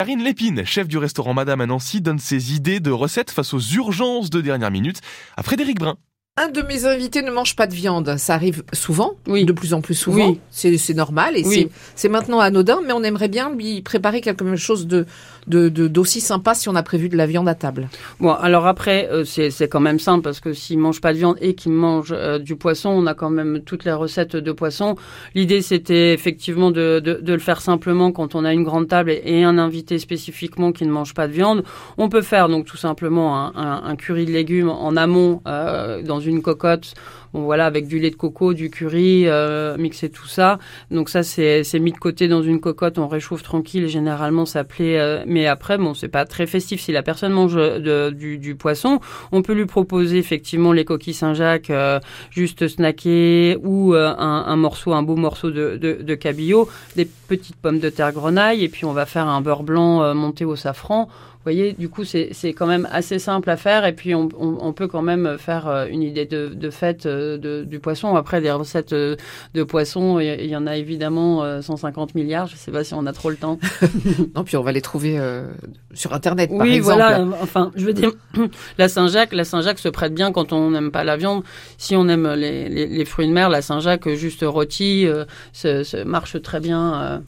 Karine Lépine, chef du restaurant Madame à Nancy, donne ses idées de recettes face aux urgences de dernière minute à Frédéric Brun. Un de mes invités ne mange pas de viande. Ça arrive souvent, Oui. de plus en plus souvent. Oui. C'est normal et Oui. c'est- maintenant anodin, mais on aimerait bien lui préparer quelque chose de de- de- d'aussi sympa si on a prévu de la viande à table. Bon, alors après, euh, c'est c'est quand même simple parce que s'il mange pas de viande et qu'il mange euh, du poisson, on a quand même toutes les recettes de poisson. L'idée, c'était effectivement de, de, de le faire simplement quand on a une grande table et, et un invité spécifiquement qui ne mange pas de viande. On peut faire donc tout simplement un, un, un curry de légumes en amont euh, dans une cocotte. Bon voilà, avec du lait de coco, du curry, euh, mixer tout ça. Donc ça, c'est mis de côté dans une cocotte, on réchauffe tranquille. Généralement, ça plaît. euh, mais après, bon, c'est pas très festif. Si la personne mange de- du, poisson, on peut lui proposer effectivement les coquilles Saint-Jacques, euh, juste snacker, ou euh, un, morceau, un beau morceau de, cabillaud, des petites pommes de terre grenaille, et puis on va faire un beurre blanc euh, monté au safran. Vous voyez, du coup, c'est quand même assez simple à faire, et puis on, on, peut quand même faire euh, une idée de, de euh, de, du poisson. Après, des recettes euh, de poisson, il y- en a évidemment euh, 150 milliards. Je sais pas si on a trop le temps. Non, puis on va les trouver euh, sur internet par Oui, exemple. voilà. euh, Enfin, je veux dire, la Saint-Jacques, la Saint-Jacques se prête bien quand on n'aime pas la viande. Si on aime les, les, les fruits de mer, la Saint-Jacques juste rôti euh, se, se marche très bien. euh.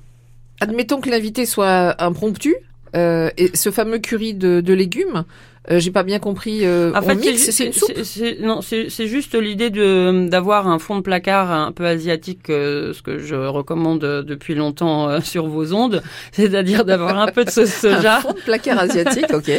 Admettons que l'invité soit impromptu. Euh, et ce fameux curry de, de légumes, euh, j'ai pas bien compris. Euh, En fait, c'est- une soupe. Non, c'est juste l'idée de d'avoir un fond de placard un peu asiatique, euh, ce que je recommande depuis longtemps sur vos ondes, c'est-à-dire d'avoir un peu de sauce Un soja. fond de placard asiatique, ok.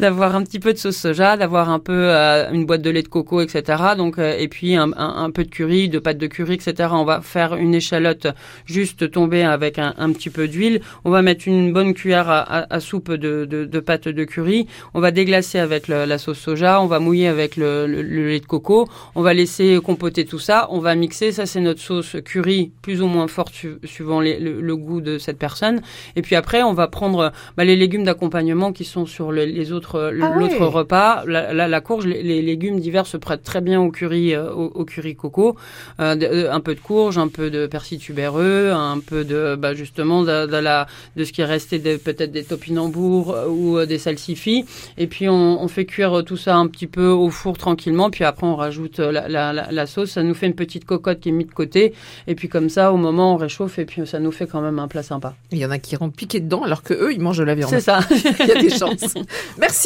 d'avoir un petit peu de sauce soja, d'avoir un peu une boîte de lait de coco, etc. Donc et puis un, un, un peu de curry, de pâte de curry, etc. On va faire une échalote juste tomber avec un, un petit peu d'huile. On va mettre une bonne cuillère à, à- à soupe de, de, de pâte de curry. On va déglacer avec le- la sauce soja. On va mouiller avec le, le- le lait de coco. On va laisser compoter tout ça. On va mixer. Ça c'est notre sauce curry, plus ou moins forte su- suivant les- le, goût de cette personne. Et puis après, on va prendre bah, les légumes d'accompagnement qui sont sur le- les autres Ah l'autre repas. La, la, la courge, les, les légumes divers se prêtent très bien au curry euh, au, au curry coco. Euh, euh, un peu de courge, un peu de persil tubéreux, un peu de bah, justement de, de la de ce qui est resté peut-être des topinambours ou des salsifis. Et puis on, on fait cuire euh, tout ça un petit peu au four tranquillement. Puis après on rajoute euh, la, la, la, la sauce. Ça nous fait une petite cocotte qui est mise de côté. Et puis comme ça, au moment on réchauffe et puis ça nous fait quand même un plat sympa. Il y en a qui iront piquer dedans alors que eux ils mangent de la viande. C'est ça. Il y a des chances. Merci.